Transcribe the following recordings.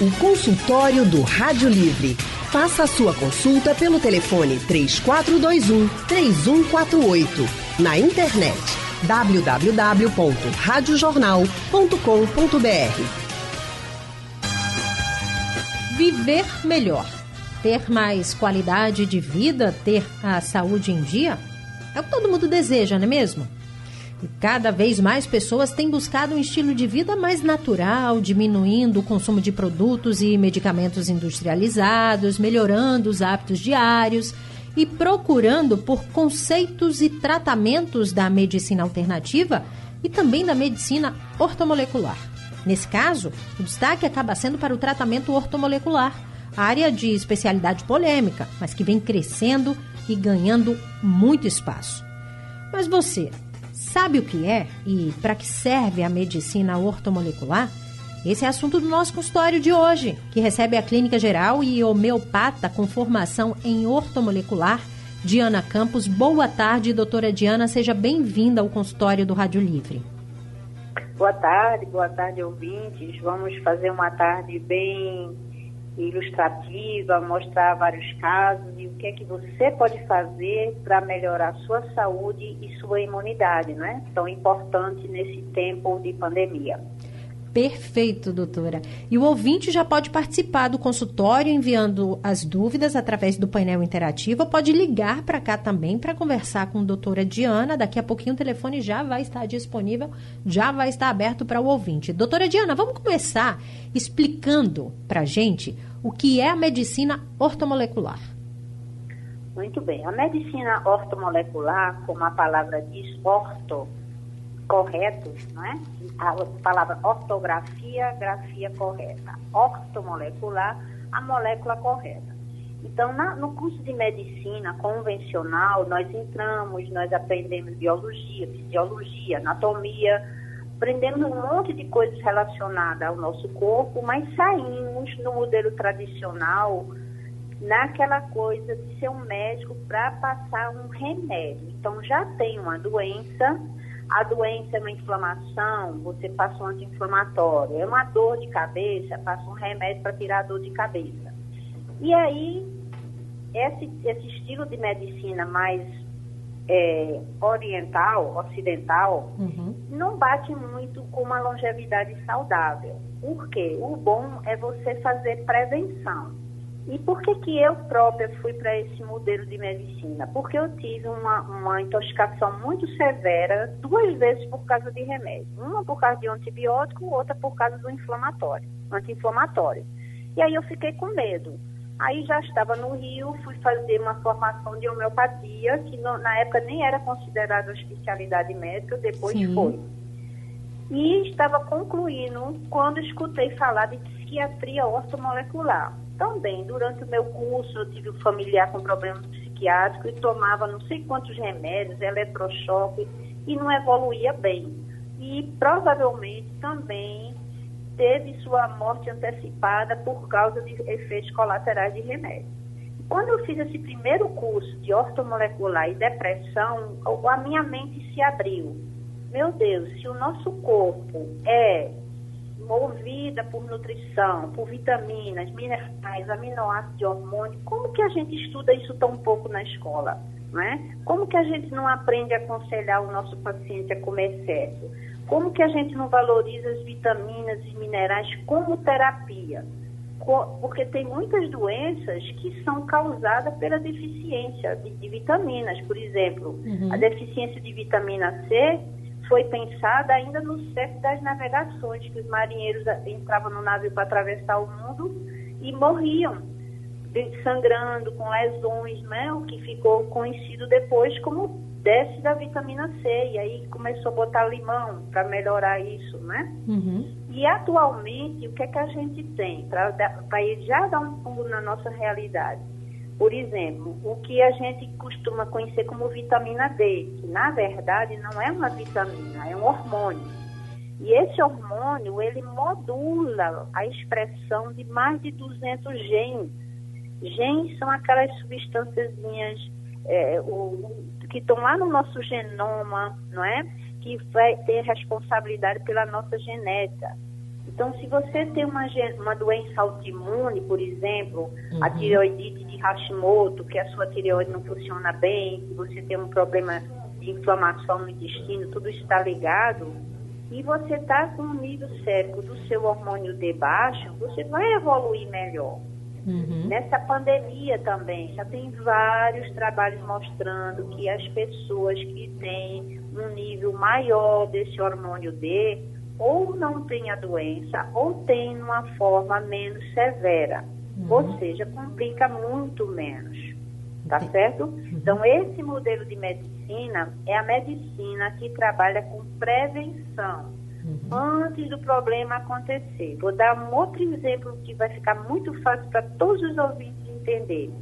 O consultório do Rádio Livre. Faça a sua consulta pelo telefone 3421 3148. Na internet www.radiojornal.com.br. Viver melhor. Ter mais qualidade de vida, ter a saúde em dia, é o que todo mundo deseja, não é mesmo? Cada vez mais pessoas têm buscado um estilo de vida mais natural, diminuindo o consumo de produtos e medicamentos industrializados, melhorando os hábitos diários e procurando por conceitos e tratamentos da medicina alternativa e também da medicina ortomolecular. Nesse caso, o destaque acaba sendo para o tratamento ortomolecular, área de especialidade polêmica, mas que vem crescendo e ganhando muito espaço. Mas você Sabe o que é e para que serve a medicina ortomolecular? Esse é assunto do nosso consultório de hoje, que recebe a clínica geral e homeopata com formação em ortomolecular, Diana Campos. Boa tarde, doutora Diana. Seja bem-vinda ao consultório do Rádio Livre. Boa tarde, boa tarde, ouvintes. Vamos fazer uma tarde bem ilustrativa, mostrar vários casos e o que é que você pode fazer para melhorar sua saúde e sua imunidade, não é? Tão importante nesse tempo de pandemia. Perfeito, doutora. E o ouvinte já pode participar do consultório enviando as dúvidas através do painel interativo. Pode ligar para cá também para conversar com a doutora Diana. Daqui a pouquinho o telefone já vai estar disponível, já vai estar aberto para o ouvinte. Doutora Diana, vamos começar explicando para a gente o que é a medicina ortomolecular. Muito bem. A medicina ortomolecular, como a palavra diz, orto, correto, não é? A palavra ortografia, grafia correta. Ortomolecular, a molécula correta. Então, na, no curso de medicina convencional, nós entramos, nós aprendemos biologia, fisiologia, anatomia, aprendemos um monte de coisas relacionadas ao nosso corpo, mas saímos no modelo tradicional naquela coisa de ser um médico para passar um remédio. Então, já tem uma doença, a doença é uma inflamação, você passa um anti-inflamatório. É uma dor de cabeça, passa um remédio para tirar a dor de cabeça. E aí, esse, esse estilo de medicina mais é, oriental, ocidental, uhum. não bate muito com uma longevidade saudável. Por quê? O bom é você fazer prevenção. E por que, que eu própria fui para esse modelo de medicina? Porque eu tive uma, uma intoxicação muito severa duas vezes por causa de remédio. Uma por causa de um antibiótico, outra por causa do inflamatório, anti-inflamatório. E aí eu fiquei com medo. Aí já estava no Rio, fui fazer uma formação de homeopatia, que no, na época nem era considerada especialidade médica, depois Sim. foi. E estava concluindo quando escutei falar de psiquiatria ortomolecular. Também, durante o meu curso, eu tive um familiar com problemas psiquiátricos e tomava não sei quantos remédios, eletrochoque, e não evoluía bem. E provavelmente também teve sua morte antecipada por causa de efeitos colaterais de remédio. Quando eu fiz esse primeiro curso de ortomolecular e depressão, a minha mente se abriu. Meu Deus, se o nosso corpo é movida por nutrição, por vitaminas, minerais, aminoácidos hormônios, como que a gente estuda isso tão pouco na escola? Não é? Como que a gente não aprende a aconselhar o nosso paciente a comer certo? Como que a gente não valoriza as vitaminas e minerais como terapia? Porque tem muitas doenças que são causadas pela deficiência de, de vitaminas. Por exemplo, uhum. a deficiência de vitamina C foi pensada ainda no século das navegações, que os marinheiros entravam no navio para atravessar o mundo e morriam sangrando, com lesões, né? o que ficou conhecido depois como desce da vitamina C. E aí começou a botar limão para melhorar isso, né? Uhum. E atualmente, o que é que a gente tem para já dar um pulo na nossa realidade? Por exemplo, o que a gente costuma conhecer como vitamina D, que na verdade não é uma vitamina, é um hormônio. E esse hormônio, ele modula a expressão de mais de 200 genes. Genes são aquelas substâncias é, que estão lá no nosso genoma, não é? Que vai ter responsabilidade pela nossa genética. Então, se você tem uma, uma doença autoimune, por exemplo, uhum. a tireoidite de Hashimoto, que a sua tireoide não funciona bem, que você tem um problema de inflamação no intestino, tudo está ligado, e você está com o nível sérico do seu hormônio de baixo, você vai evoluir melhor. Uhum. Nessa pandemia também, já tem vários trabalhos mostrando que as pessoas que têm um nível maior desse hormônio D, ou não têm a doença, ou têm uma forma menos severa. Uhum. Ou seja, complica muito menos. Tá certo? Uhum. Então, esse modelo de medicina é a medicina que trabalha com prevenção uhum. antes do problema acontecer. Vou dar um outro exemplo que vai ficar muito fácil para todos os ouvintes entenderem.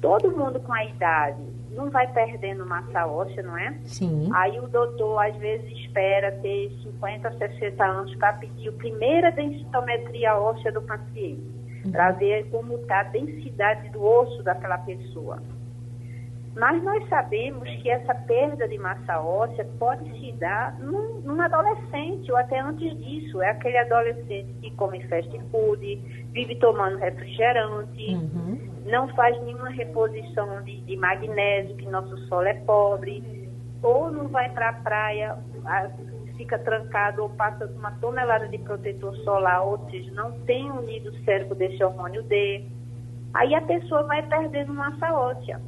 Todo mundo com a idade não vai perdendo massa óssea, não é? Sim. Aí o doutor às vezes espera ter 50, 60 anos para pedir a primeira densitometria óssea do paciente, uhum. para ver como está a densidade do osso daquela pessoa. Mas nós sabemos que essa perda de massa óssea pode se dar num, num, adolescente ou até antes disso. É aquele adolescente que come fast food, vive tomando refrigerante, uhum. não faz nenhuma reposição de, de, magnésio, que nosso solo é pobre, ou não vai para a praia, fica trancado ou passa uma tonelada de protetor solar, ou seja, não tem unido o cérebro desse hormônio D. Aí a pessoa vai perdendo massa óssea.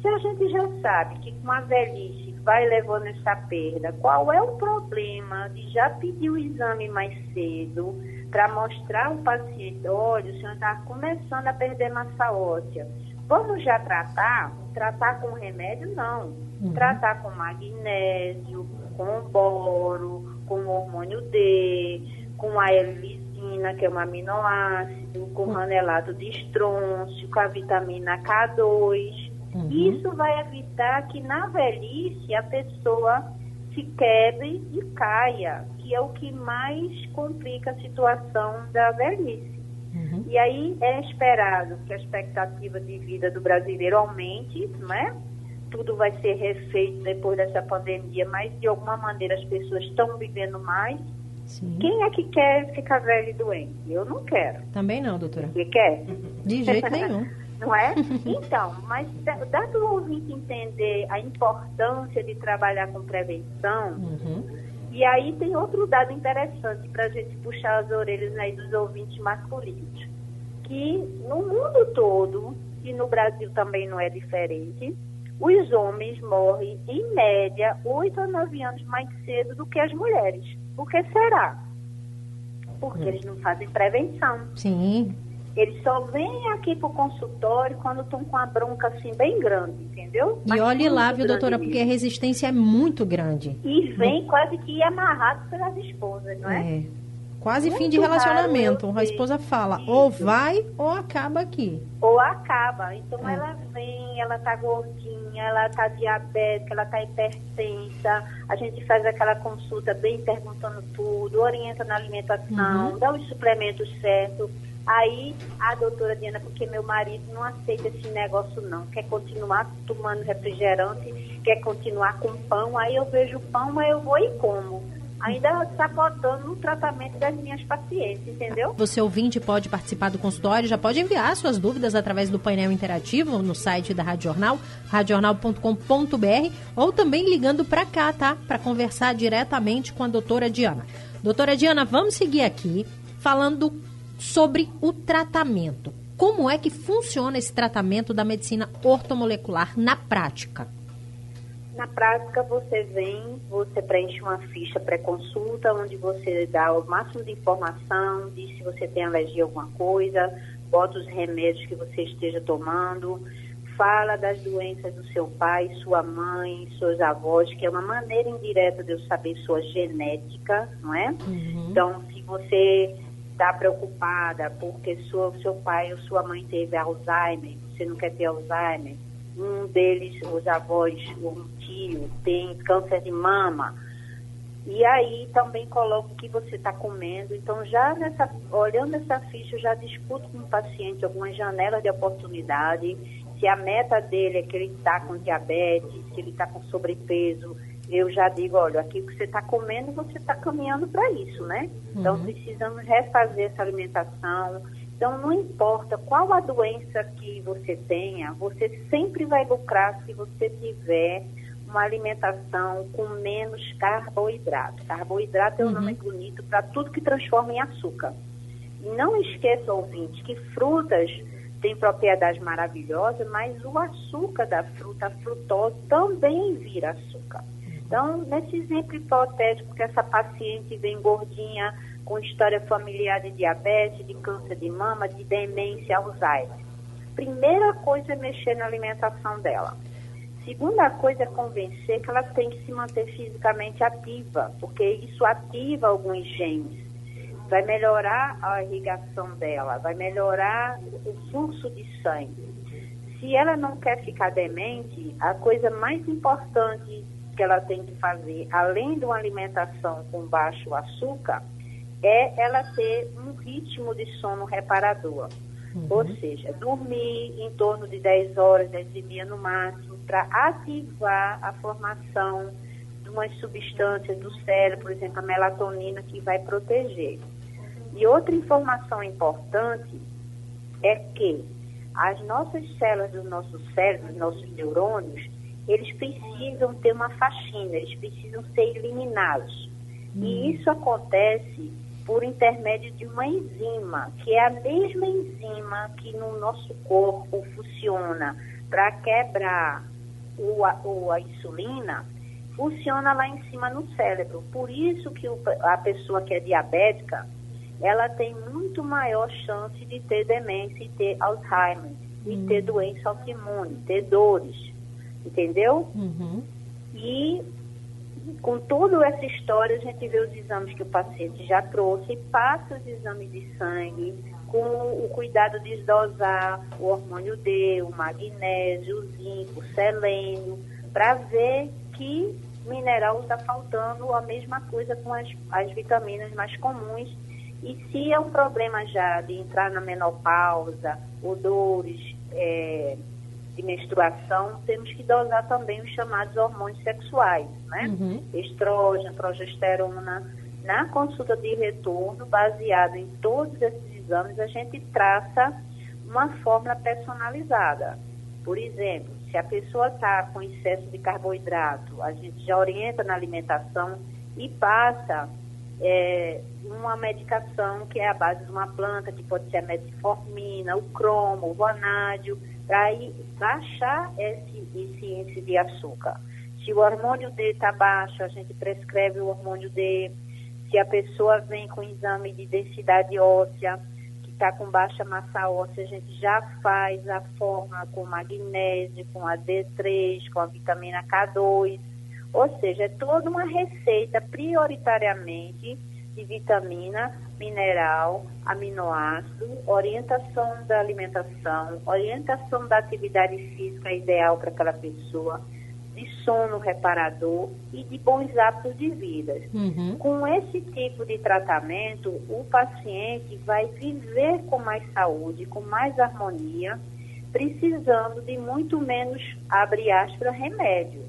Se a gente já sabe que com a velhice vai levando essa perda, qual é o problema de já pedir o exame mais cedo para mostrar ao paciente, olha, o senhor está começando a perder massa óssea. Vamos já tratar? Tratar com remédio? Não. Uhum. Tratar com magnésio, com boro, com hormônio D, com a lisina, que é um aminoácido, com uhum. ranelato de estrôncio, com a vitamina K2 Uhum. Isso vai evitar que na velhice a pessoa se quebre e caia, que é o que mais complica a situação da velhice. Uhum. E aí é esperado que a expectativa de vida do brasileiro aumente, não é? Tudo vai ser refeito depois dessa pandemia, mas de alguma maneira as pessoas estão vivendo mais. Sim. Quem é que quer ficar velho e doente? Eu não quero. Também não, doutora. Você quer? De jeito nenhum. não é? Então, mas dá para o ouvinte entender a importância de trabalhar com prevenção. Uhum. E aí tem outro dado interessante para a gente puxar as orelhas aí dos ouvintes masculinos. Que no mundo todo, e no Brasil também não é diferente, os homens morrem, em média, 8 a 9 anos mais cedo do que as mulheres. Por que será? Porque hum. eles não fazem prevenção. Sim. Eles só vêm aqui para o consultório quando estão com a bronca assim bem grande, entendeu? E olhe lá, viu, doutora, porque a resistência é muito grande. E vem quase que amarrado pelas esposas, não é? É. Quase muito fim de relacionamento. A esposa fala, Isso. ou vai ou acaba aqui. Ou acaba. Então é. ela vem, ela tá gordinha, ela tá diabética, ela tá hipertensa. A gente faz aquela consulta bem perguntando tudo, orienta na alimentação, uhum. dá os suplementos certos Aí a doutora Diana, porque meu marido não aceita esse negócio não, quer continuar tomando refrigerante, quer continuar com pão, aí eu vejo pão, aí eu vou e como. Ainda está faltando no tratamento das minhas pacientes, entendeu? Você ouvinte pode participar do consultório, já pode enviar suas dúvidas através do painel interativo no site da Rádio Jornal, radiojornal.com.br ou também ligando para cá, tá? Para conversar diretamente com a doutora Diana. Doutora Diana, vamos seguir aqui falando sobre o tratamento. Como é que funciona esse tratamento da medicina ortomolecular na prática? Na prática, você vem, você preenche uma ficha pré-consulta, onde você dá o máximo de informação, diz se você tem alergia a alguma coisa, bota os remédios que você esteja tomando, fala das doenças do seu pai, sua mãe, seus avós, que é uma maneira indireta de eu saber sua genética, não é? Uhum. Então, se você está preocupada porque sua, seu pai ou sua mãe teve Alzheimer, você não quer ter Alzheimer, um deles, os avós, um tio, tem câncer de mama. E aí também coloca o que você está comendo. Então, já nessa, olhando essa ficha, eu já discuto com o paciente algumas janelas de oportunidade. Se a meta dele é que ele está com diabetes, se ele está com sobrepeso, eu já digo, olha, aqui que você está comendo, você está caminhando para isso, né? Então Uhum. precisamos refazer essa alimentação. Então não importa qual a doença que você tenha, você sempre vai lucrar se você tiver uma alimentação com menos carboidrato. Carboidrato é um Uhum. nome bonito para tudo que transforma em açúcar. E não esqueça, ouvinte, que frutas têm propriedades maravilhosas, mas o açúcar da fruta, a frutose, também vira açúcar. Então, nesse exemplo hipotético que essa paciente vem gordinha, com história familiar de diabetes, de câncer de mama, de demência, Alzheimer. Primeira coisa é mexer na alimentação dela. Segunda coisa é convencer que ela tem que se manter fisicamente ativa, porque isso ativa alguns genes. Vai melhorar a irrigação dela, vai melhorar o fluxo de sangue. Se ela não quer ficar demente, a coisa mais importante que ela tem que fazer, além de uma alimentação com baixo açúcar, é ela ter um ritmo de sono reparador. Ou seja, dormir em torno de 10 horas, 10 e meia no máximo, para ativar a formação de umas substâncias do cérebro, por exemplo, a melatonina, que vai proteger. E outra informação importante é que as nossas células do nosso cérebro, os nossos neurônios, eles precisam ter uma faxina, eles precisam ser eliminados. E isso acontece por intermédio de uma enzima, que é a mesma enzima que no nosso corpo funciona para quebrar o, a, o, a insulina, funciona lá em cima no cérebro. Por isso que o, a pessoa que é diabética, ela tem muito maior chance de ter demência e ter Alzheimer, e ter doença autoimune, ter dores, entendeu? Uhum. E com toda essa história, a gente vê os exames que o paciente já trouxe, passa os exames de sangue, com o cuidado de dosar o hormônio D, o magnésio, o zinco, o selênio, para ver que mineral está faltando, a mesma coisa com as, as vitaminas mais comuns. E se é um problema já de entrar na menopausa, ou dores é, de menstruação, temos que dosar também os chamados hormônios sexuais, né? Uhum. Estrógeno, progesterona. Na consulta de retorno, baseado em todos esses exames, a gente traça uma fórmula personalizada. Por exemplo, se a pessoa está com excesso de carboidrato, a gente já orienta na alimentação e passa é, uma medicação que é a base de uma planta, que pode ser a metformina, o cromo, o vanádio, para baixar esse, esse índice de açúcar. Se o hormônio D está baixo, a gente prescreve o hormônio D. Se a pessoa vem com exame de densidade óssea, que está com baixa massa óssea, a gente já faz a fórmula com magnésio, com a D3, com a vitamina K2. Ou seja, é toda uma receita prioritariamente de vitamina, mineral, aminoácido, orientação da alimentação, orientação da atividade física ideal para aquela pessoa, de sono reparador e de bons hábitos de vida. Uhum. Com esse tipo de tratamento, o paciente vai viver com mais saúde, com mais harmonia, precisando de muito menos, abre aspas, remédio.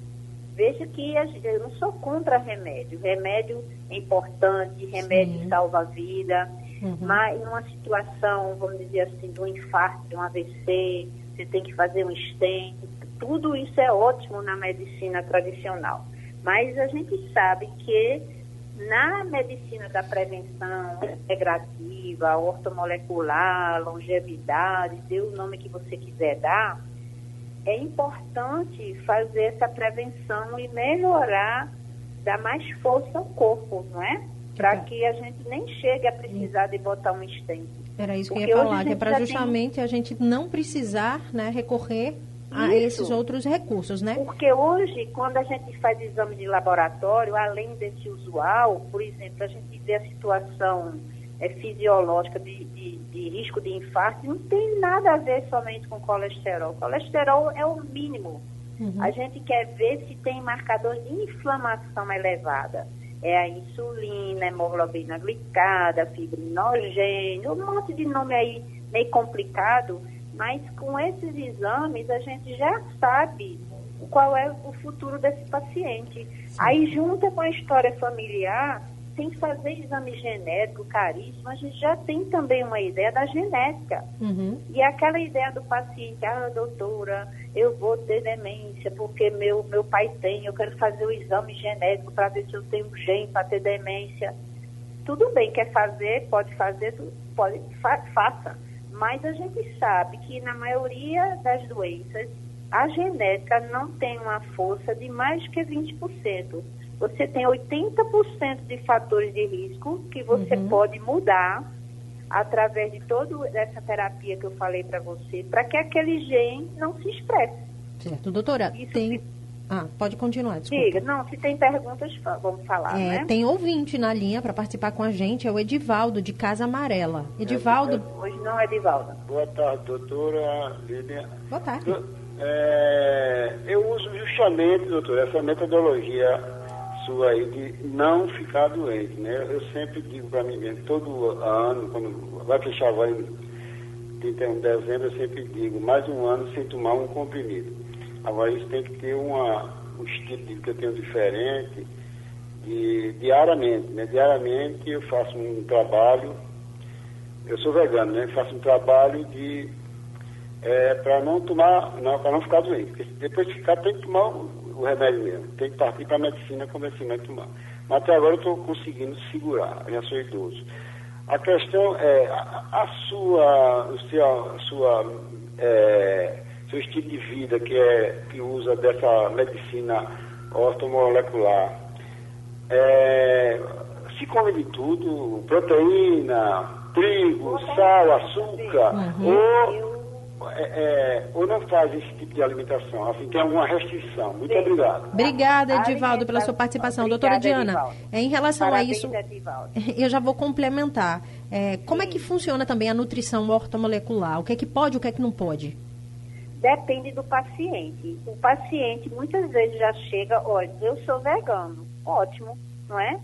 Veja que eu não sou contra remédio. Remédio é importante, remédio Sim. salva a vida. Uhum. Mas numa situação, vamos dizer assim, de um infarto, de um AVC, você tem que fazer um stent. Tudo isso é ótimo na medicina tradicional. Mas a gente sabe que na medicina da prevenção integrativa, ortomolecular, longevidade, dê o nome que você quiser dar, é importante fazer essa prevenção e melhorar, dar mais força ao corpo, não é? Para que a gente nem chegue a precisar de botar um stent. Era isso que eu Porque ia falar, que é para já tem- justamente a gente não precisar né, recorrer a Isso. esses outros recursos, né? Porque hoje, quando a gente faz exame de laboratório, além desse usual, por exemplo, a gente vê a situação é, fisiológica de, de- de risco de infarto, não tem nada a ver somente com colesterol. Colesterol é o mínimo. Uhum. A gente quer ver se tem marcador de inflamação elevada. É a insulina, hemoglobina glicada, fibrinogênio, um monte de nome aí meio complicado, mas com esses exames a gente já sabe qual é o futuro desse paciente. Aí, junto com a história familiar, sem fazer exame genético caríssimo, a gente já tem também uma ideia da genética. Uhum. E aquela ideia do paciente, ah, doutora, eu vou ter demência porque meu, meu pai tem, eu quero fazer o exame genético para ver se eu tenho gene para ter demência. Tudo bem, quer fazer, pode fazer, pode, fa faça. Mas a gente sabe que na maioria das doenças, a genética não tem uma força de mais que 20% você tem 80% de fatores de risco que você uhum. pode mudar através de toda essa terapia que eu falei para você, para que aquele gene não se expresse. Certo, doutora, Isso tem... Que... Ah, pode continuar, desculpa. Diga, não, se tem perguntas, vamos falar, é, né? Tem ouvinte na linha para participar com a gente, é o Edivaldo, de Casa Amarela. Edivaldo... É, hoje não é Edivaldo. Boa tarde, doutora Lídia. Boa tarde. é, eu uso justamente, doutora, essa metodologia aí de não ficar doente, né? Eu sempre digo para mim mesmo, todo ano, quando vai fechar o ano, 31 de dezembro, eu sempre digo, mais um ano sem tomar um comprimido. Agora isso tem que ter uma, um estilo de que eu tenho diferente, de, diariamente, né? Diariamente eu faço um trabalho, eu sou vegano, né? Faço um trabalho de é, para não tomar, para não ficar doente. Porque depois de ficar, tem que tomar o remédio mesmo. Tem que partir para a medicina convencional tomar. Mas até agora eu estou conseguindo segurar, já sou idoso. A questão é a, a sua, o seu, a sua, é, seu estilo de vida que, é, que usa dessa medicina ortomolecular. É, se come de tudo, proteína, trigo, sal, açúcar, uhum. ou é, é, ou não faz esse tipo de alimentação, assim, tem alguma restrição. Muito Sim. obrigado. Obrigada, Edivaldo, pela sua participação. Obrigada, Doutora Diana, é, em relação Parabéns, a isso, Edivaldo. eu já vou complementar. É, como Sim. é que funciona também a nutrição ortomolecular? O que é que pode, o que é que não pode? Depende do paciente. O paciente muitas vezes já chega, olha, eu sou vegano, ótimo, não é?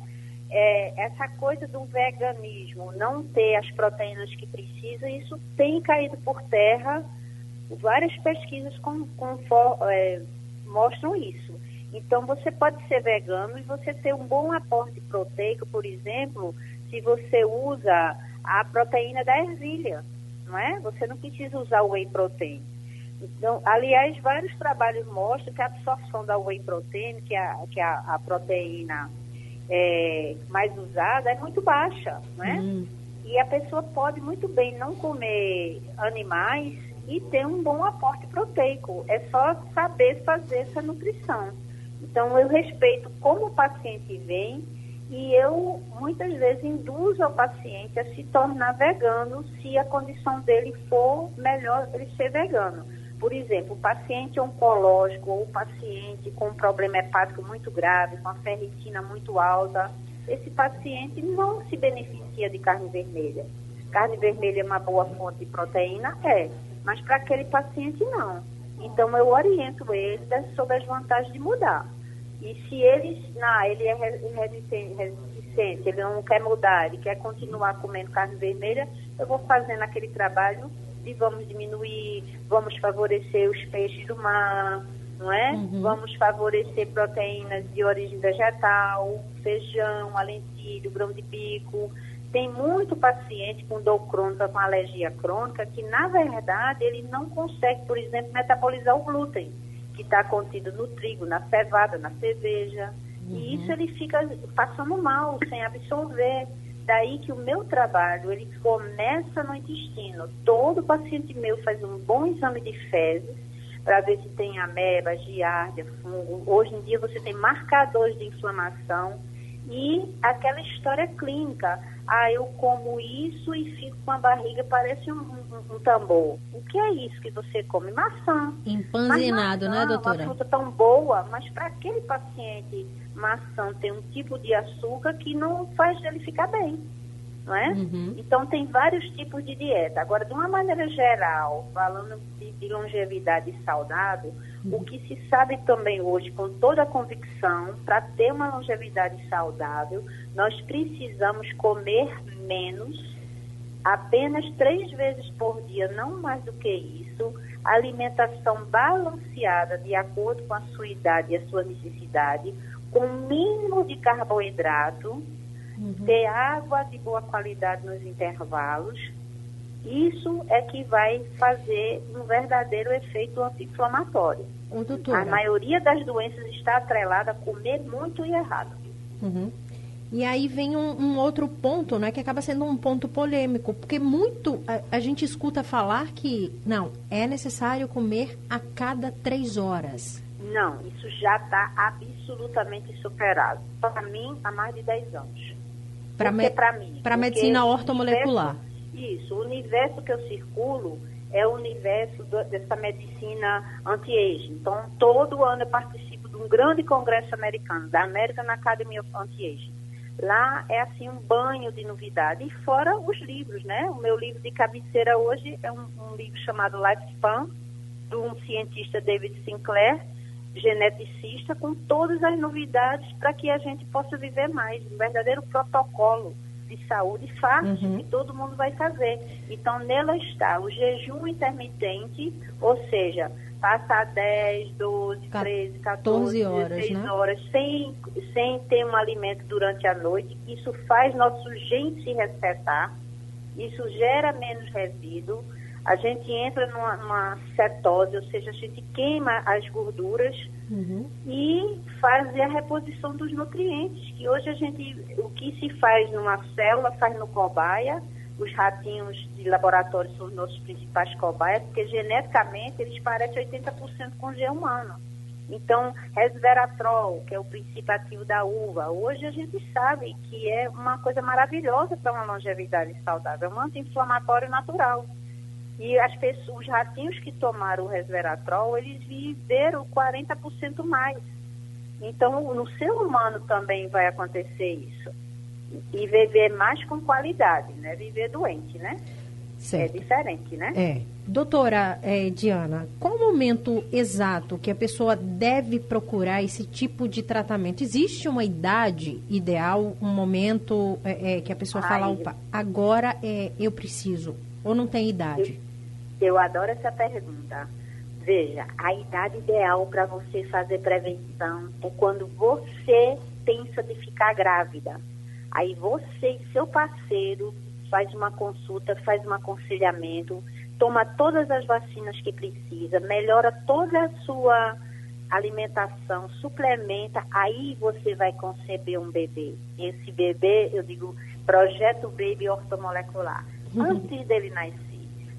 É, essa coisa do veganismo, não ter as proteínas que precisa, isso tem caído por terra. Várias pesquisas com, com, é, mostram isso. Então, você pode ser vegano e você ter um bom aporte proteico, por exemplo, se você usa a proteína da ervilha, não é? Você não precisa usar o whey protein. Então, aliás, vários trabalhos mostram que a absorção da whey protein, que é que é a, a proteína é, mais usada é muito baixa, né? Hum. E a pessoa pode muito bem não comer animais e ter um bom aporte proteico. É só saber fazer essa nutrição. Então, eu respeito como o paciente vem e eu muitas vezes induzo o paciente a se tornar vegano se a condição dele for melhor ele ser vegano. Por exemplo, o paciente oncológico ou o paciente com um problema hepático muito grave, com a ferritina muito alta, esse paciente não se beneficia de carne vermelha. Carne vermelha é uma boa fonte de proteína? É, mas para aquele paciente não. Então eu oriento ele sobre as vantagens de mudar. E se ele, não, ele é resistente, ele não quer mudar, ele quer continuar comendo carne vermelha, eu vou fazendo aquele trabalho e vamos diminuir, vamos favorecer os peixes do mar, não é? Uhum. Vamos favorecer proteínas de origem vegetal, feijão, alentilho, grão de bico. Tem muito paciente com dor crônica, com alergia crônica, que na verdade ele não consegue, por exemplo, metabolizar o glúten, que está contido no trigo, na cevada, na cerveja. Uhum. E isso ele fica passando mal, sem absorver. Daí que o meu trabalho, ele começa no intestino. Todo paciente meu faz um bom exame de fezes para ver se tem ameba, giardia, fungo. Hoje em dia você tem marcadores de inflamação e aquela história clínica. Ah, eu como isso e fico com a barriga, parece um, um, um tambor. O que é isso que você come? Maçã. Empanzinado, né, doutora? Uma fruta tão boa, mas para aquele paciente, maçã tem um tipo de açúcar que não faz ele ficar bem. Não é? Uhum. Então, tem vários tipos de dieta. Agora, de uma maneira geral, falando de, de longevidade saudável, o que se sabe também hoje, com toda a convicção, para ter uma longevidade saudável, nós precisamos comer menos apenas três vezes por dia, não mais do que isso, alimentação balanceada de acordo com a sua idade e a sua necessidade, com mínimo de carboidrato, uhum. ter água de boa qualidade nos intervalos. Isso é que vai fazer um verdadeiro efeito anti-inflamatório. A maioria das doenças está atrelada a comer muito e errado. Uhum. E aí vem um, um, outro ponto, né, que acaba sendo um ponto polêmico, porque muito a, a, gente escuta falar que não é necessário comer a cada três horas. Não, isso já está absolutamente superado. Para mim, há mais de 10 anos. Para me, mim. Para medicina ortomolecular. Universo, isso, o universo que eu circulo é o universo do, dessa medicina anti-aging. Então, todo ano eu participo de um grande congresso americano, da American Academy of Anti-Aging. Lá é assim um banho de novidade. E fora os livros, né? O meu livro de cabeceira hoje é um, um livro chamado Lifespan, de um cientista David Sinclair, geneticista, com todas as novidades para que a gente possa viver mais. Um verdadeiro protocolo de saúde fácil uhum. que todo mundo vai fazer. Então, nela está o jejum intermitente, ou seja, passar 10, 12, 13, 14, horas, 16 né? horas sem, sem ter um alimento durante a noite. Isso faz nosso gene se respeitar, isso gera menos resíduo, a gente entra numa, numa cetose, ou seja, a gente queima as gorduras uhum. e faz a reposição dos nutrientes, que hoje a gente, o que se faz numa célula, faz no cobaia, os ratinhos de laboratório são os nossos principais cobaias, porque geneticamente eles parecem 80% com o G humano. Então, resveratrol, que é o princípio ativo da uva, hoje a gente sabe que é uma coisa maravilhosa para uma longevidade saudável, é um anti-inflamatório natural. E as pessoas, os ratinhos que tomaram o resveratrol, eles viveram 40% mais. Então, no ser humano também vai acontecer isso e viver mais com qualidade, né? Viver doente, né? Certo. É diferente, né? É. Doutora é, Diana, qual o momento exato que a pessoa deve procurar esse tipo de tratamento? Existe uma idade ideal, um momento é, é, que a pessoa Ai, fala, opa, agora é, eu preciso, ou não tem idade? Eu, adoro essa pergunta. Veja, a idade ideal para você fazer prevenção é quando você pensa de ficar grávida. Aí você e seu parceiro faz uma consulta, faz um aconselhamento, toma todas as vacinas que precisa, melhora toda a sua alimentação, suplementa, aí você vai conceber um bebê. Esse bebê, eu digo, projeto baby ortomolecular. Uhum. Antes dele nascer,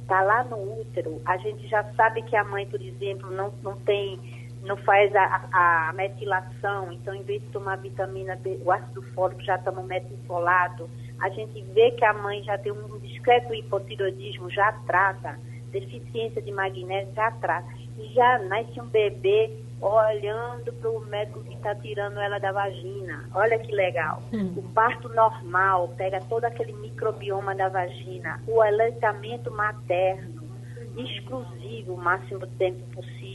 tá lá no útero, a gente já sabe que a mãe, por exemplo, não, não tem não faz a, a, metilação, então em vez de tomar vitamina B, o ácido fólico já toma metilfolato, a gente vê que a mãe já tem um discreto hipotiroidismo, já trata, deficiência de magnésio, já trata. Já nasce um bebê olhando para o médico que está tirando ela da vagina. Olha que legal. Hum. O parto normal pega todo aquele microbioma da vagina, o aleitamento materno, exclusivo o máximo tempo possível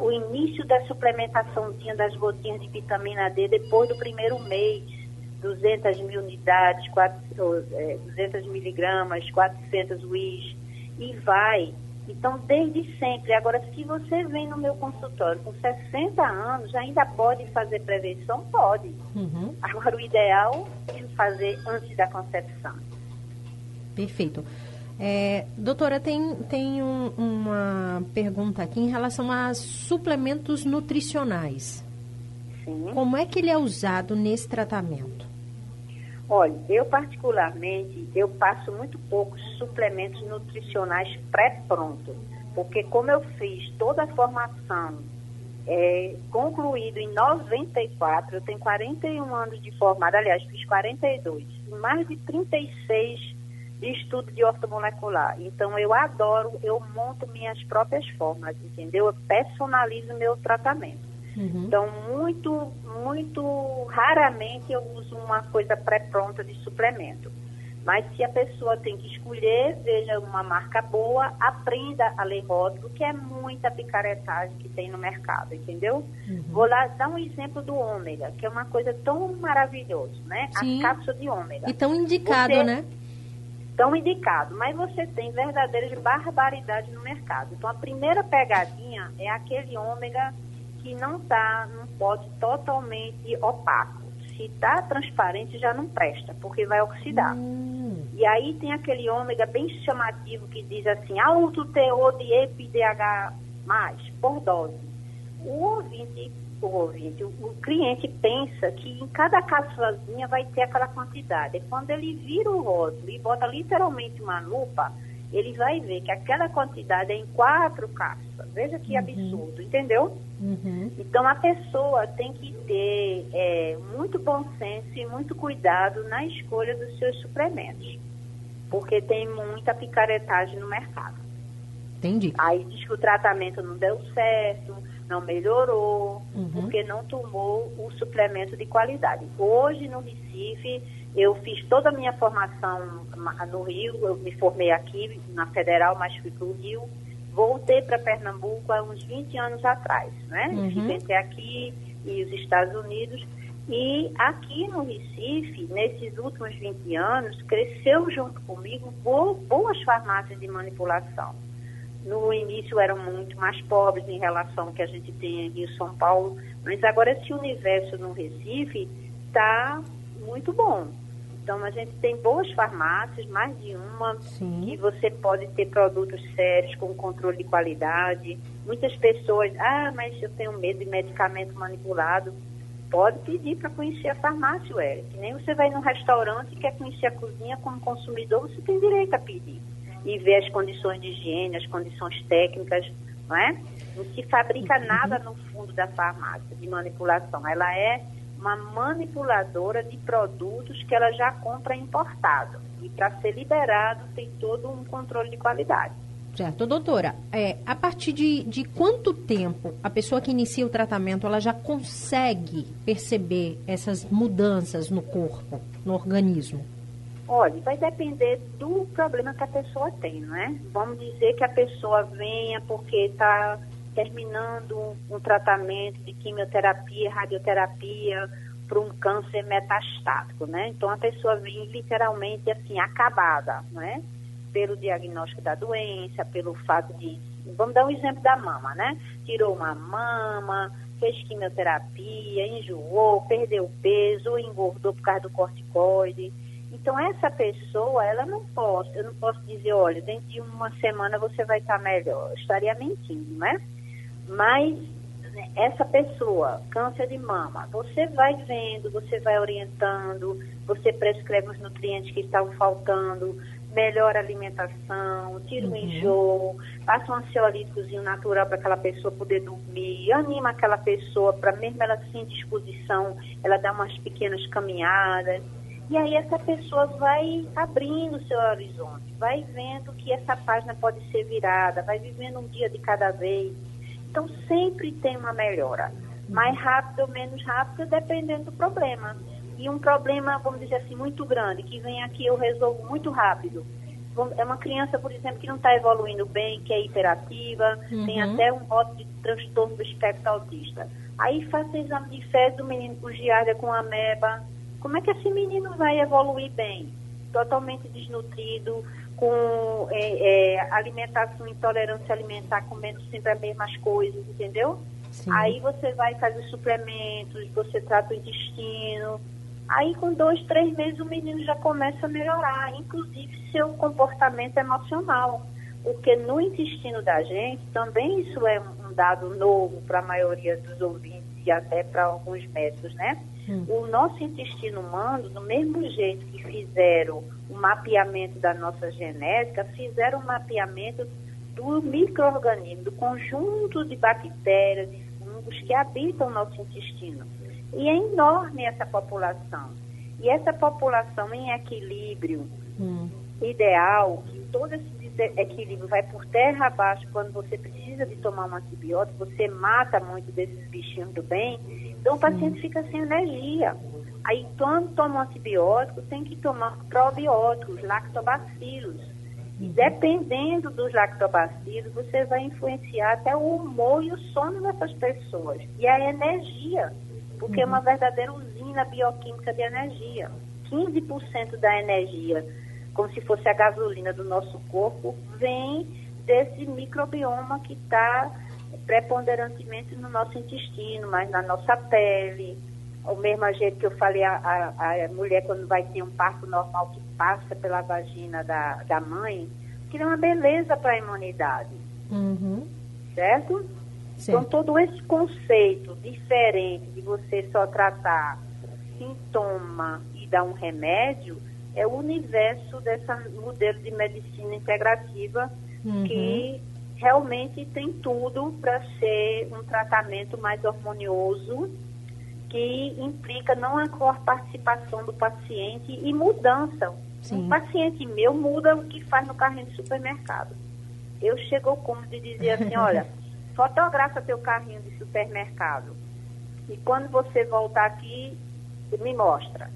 o início da suplementaçãozinha das gotinhas de vitamina D depois do primeiro mês, 200 mil unidades, 4, 200 é, miligramas, 400 WIS, e vai. Então, desde sempre. Agora, se você vem no meu consultório com 60 anos, ainda pode fazer prevenção? Pode. Uhum. Agora, o ideal é fazer antes da concepção. Perfeito. É, doutora, tem, tem um, uma pergunta aqui em relação a suplementos nutricionais. Sim. Como é que ele é usado nesse tratamento? Olha, eu particularmente, eu passo muito poucos suplementos nutricionais pré-prontos, porque como eu fiz toda a formação é, concluído em 94, eu tenho 41 anos de formada, aliás, fiz 42, mais de 36 de estudo de ortomolecular. Então, eu adoro, eu monto minhas próprias formas, entendeu? Eu personalizo meu tratamento. Uhum. Então, muito, muito raramente eu uso uma coisa pré-pronta de suplemento. Mas se a pessoa tem que escolher, veja uma marca boa, aprenda a ler rótulo, que é muita picaretagem que tem no mercado, entendeu? Uhum. Vou lá dar um exemplo do ômega, que é uma coisa tão maravilhosa, né? Sim. A cápsula de ômega. E tão indicado, Você, né? tão indicado, mas você tem verdadeiras barbaridades no mercado. Então, a primeira pegadinha é aquele ômega que não está num pote totalmente opaco. Se está transparente, já não presta, porque vai oxidar. Hum. E aí tem aquele ômega bem chamativo que diz assim, alto teor de EPDH+, por dose. O ouvinte o ouvinte, o, o, cliente pensa que em cada cápsulazinha vai ter aquela quantidade. E quando ele vira o rótulo e bota literalmente uma lupa, ele vai ver que aquela quantidade é em quatro cápsulas. Veja que uhum. absurdo, entendeu? Uhum. Então a pessoa tem que ter é, muito bom senso e muito cuidado na escolha dos seus suplementos, porque tem muita picaretagem no mercado. Entendi. Aí diz que o tratamento não deu certo, não melhorou, uhum. porque não tomou o suplemento de qualidade. Hoje, no Recife, eu fiz toda a minha formação no Rio, eu me formei aqui na Federal, mas fui para o Rio. Voltei para Pernambuco há uns 20 anos atrás, né? Uhum. Fiquei entre aqui e os Estados Unidos. E aqui no Recife, nesses últimos 20 anos, cresceu junto comigo boas farmácias de manipulação no início eram muito mais pobres em relação ao que a gente tem em Rio São Paulo, mas agora esse universo no Recife está muito bom. Então a gente tem boas farmácias, mais de uma, Sim. que você pode ter produtos sérios com controle de qualidade. Muitas pessoas, ah, mas eu tenho medo de medicamento manipulado. Pode pedir para conhecer a farmácia, Eric. Nem você vai num restaurante e quer conhecer a cozinha como consumidor, você tem direito a pedir e ver as condições de higiene, as condições técnicas, não é? Não se fabrica uhum. nada no fundo da farmácia de manipulação. Ela é uma manipuladora de produtos que ela já compra importado. E para ser liberado tem todo um controle de qualidade. Certo. Doutora, é, a partir de, de quanto tempo a pessoa que inicia o tratamento ela já consegue perceber essas mudanças no corpo, no organismo? Olha, vai depender do problema que a pessoa tem, não é? Vamos dizer que a pessoa venha porque está terminando um tratamento de quimioterapia, radioterapia para um câncer metastático, né? Então a pessoa vem literalmente assim acabada, não é? Pelo diagnóstico da doença, pelo fato de, vamos dar um exemplo da mama, né? Tirou uma mama, fez quimioterapia, enjoou, perdeu peso, ou engordou por causa do corticoide então, essa pessoa, ela não posso, eu não posso dizer, olha, dentro de uma semana você vai estar melhor. Eu estaria mentindo, né? Mas né, essa pessoa, câncer de mama, você vai vendo, você vai orientando, você prescreve os nutrientes que estavam faltando, melhora a alimentação, tira uhum. o enjoo, passa um ansiolíticozinho natural para aquela pessoa poder dormir, anima aquela pessoa para mesmo ela sem disposição, ela dar umas pequenas caminhadas. E aí essa pessoa vai abrindo o seu horizonte, vai vendo que essa página pode ser virada, vai vivendo um dia de cada vez. Então sempre tem uma melhora. Mais rápido ou menos rápido, dependendo do problema. E um problema, vamos dizer assim, muito grande, que vem aqui eu resolvo muito rápido. É uma criança, por exemplo, que não está evoluindo bem, que é hiperativa, uhum. tem até um rótulo de transtorno do espectro autista. Aí faça exame de fezes do menino com giardia, com ameba, como é que esse menino vai evoluir bem? Totalmente desnutrido, com é, é, alimentação, intolerância alimentar, comendo sempre as mesmas coisas, entendeu? Sim. Aí você vai fazer suplementos, você trata o intestino. Aí com dois, três meses o menino já começa a melhorar, inclusive seu comportamento emocional. Porque no intestino da gente, também isso é um dado novo para a maioria dos ouvintes e até para alguns médicos, né? Hum. O nosso intestino humano, do mesmo jeito que fizeram o mapeamento da nossa genética, fizeram o mapeamento do microorganismo, do conjunto de bactérias e fungos que habitam o nosso intestino. E é enorme essa população. E essa população em equilíbrio hum. ideal, que todo esse equilíbrio vai por terra abaixo quando você precisa de tomar um antibiótico, você mata muito desses bichinhos do bem, então o paciente fica sem energia. Aí quando toma um antibiótico, tem que tomar probióticos, lactobacilos. E dependendo dos lactobacilos, você vai influenciar até o humor e o sono dessas pessoas. E a energia, porque é uma verdadeira usina bioquímica de energia. 15% da energia como se fosse a gasolina do nosso corpo, vem desse microbioma que está preponderantemente no nosso intestino, mas na nossa pele. O mesmo jeito que eu falei, a, a, a mulher quando vai ter um parto normal que passa pela vagina da, da mãe, que é uma beleza para a imunidade. Uhum. Certo? Então, todo esse conceito diferente de você só tratar sintoma e dar um remédio é o universo desse modelo de medicina integrativa uhum. que realmente tem tudo para ser um tratamento mais harmonioso, que implica não só a participação do paciente e mudança. Sim. Um paciente meu muda o que faz no carrinho de supermercado. Eu chego como de dizer assim, olha, fotografa teu carrinho de supermercado. E quando você voltar aqui, me mostra.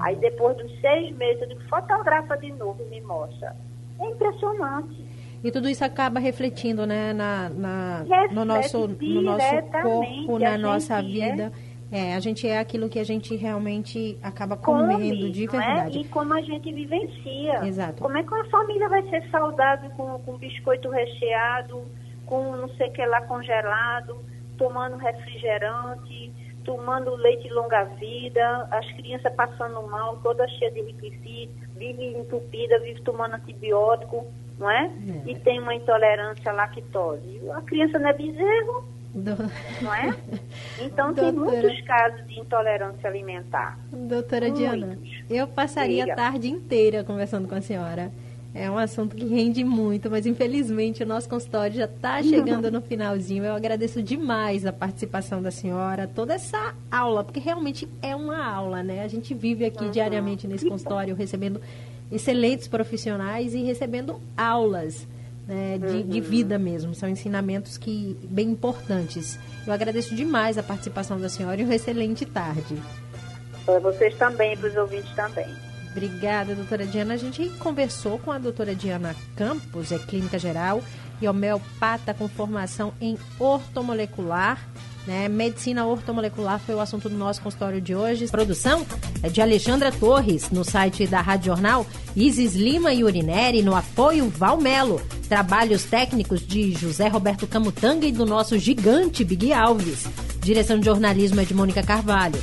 Aí depois dos seis meses, eu digo, fotografa de novo e me mostra. É impressionante. E tudo isso acaba refletindo, né, na, na no, nosso, no nosso corpo, na nossa é vida. É. é. a gente é aquilo que a gente realmente acaba comendo Come, de é? verdade. É? E como a gente vivencia. Exato. Como é que uma família vai ser saudável com, com biscoito recheado, com não sei o que lá congelado, tomando refrigerante, tomando leite longa-vida, as crianças passando mal, toda cheia de ricicídio, vive entupida, vive tomando antibiótico, não é? é? E tem uma intolerância à lactose. A criança não é bezerro, Do... não é? Então Doutora... tem muitos casos de intolerância alimentar. Doutora muitos. Diana, eu passaria Diga. a tarde inteira conversando com a senhora. É um assunto que rende muito, mas infelizmente o nosso consultório já está chegando no finalzinho. Eu agradeço demais a participação da senhora, toda essa aula, porque realmente é uma aula, né? A gente vive aqui uhum. diariamente nesse consultório recebendo excelentes profissionais e recebendo aulas né, de, uhum. de, vida mesmo. São ensinamentos que bem importantes. Eu agradeço demais a participação da senhora e uma excelente tarde. Para vocês também, para os ouvintes também. Obrigada, doutora Diana. A gente conversou com a doutora Diana Campos, é clínica geral e homeopata com formação em ortomolecular. Né? Medicina ortomolecular foi o assunto do nosso consultório de hoje. produção é de Alexandra Torres, no site da Rádio Jornal, Isis Lima e Urineri, no apoio Valmelo. Trabalhos técnicos de José Roberto Camutanga e do nosso gigante Big Alves. Direção de jornalismo é de Mônica Carvalho.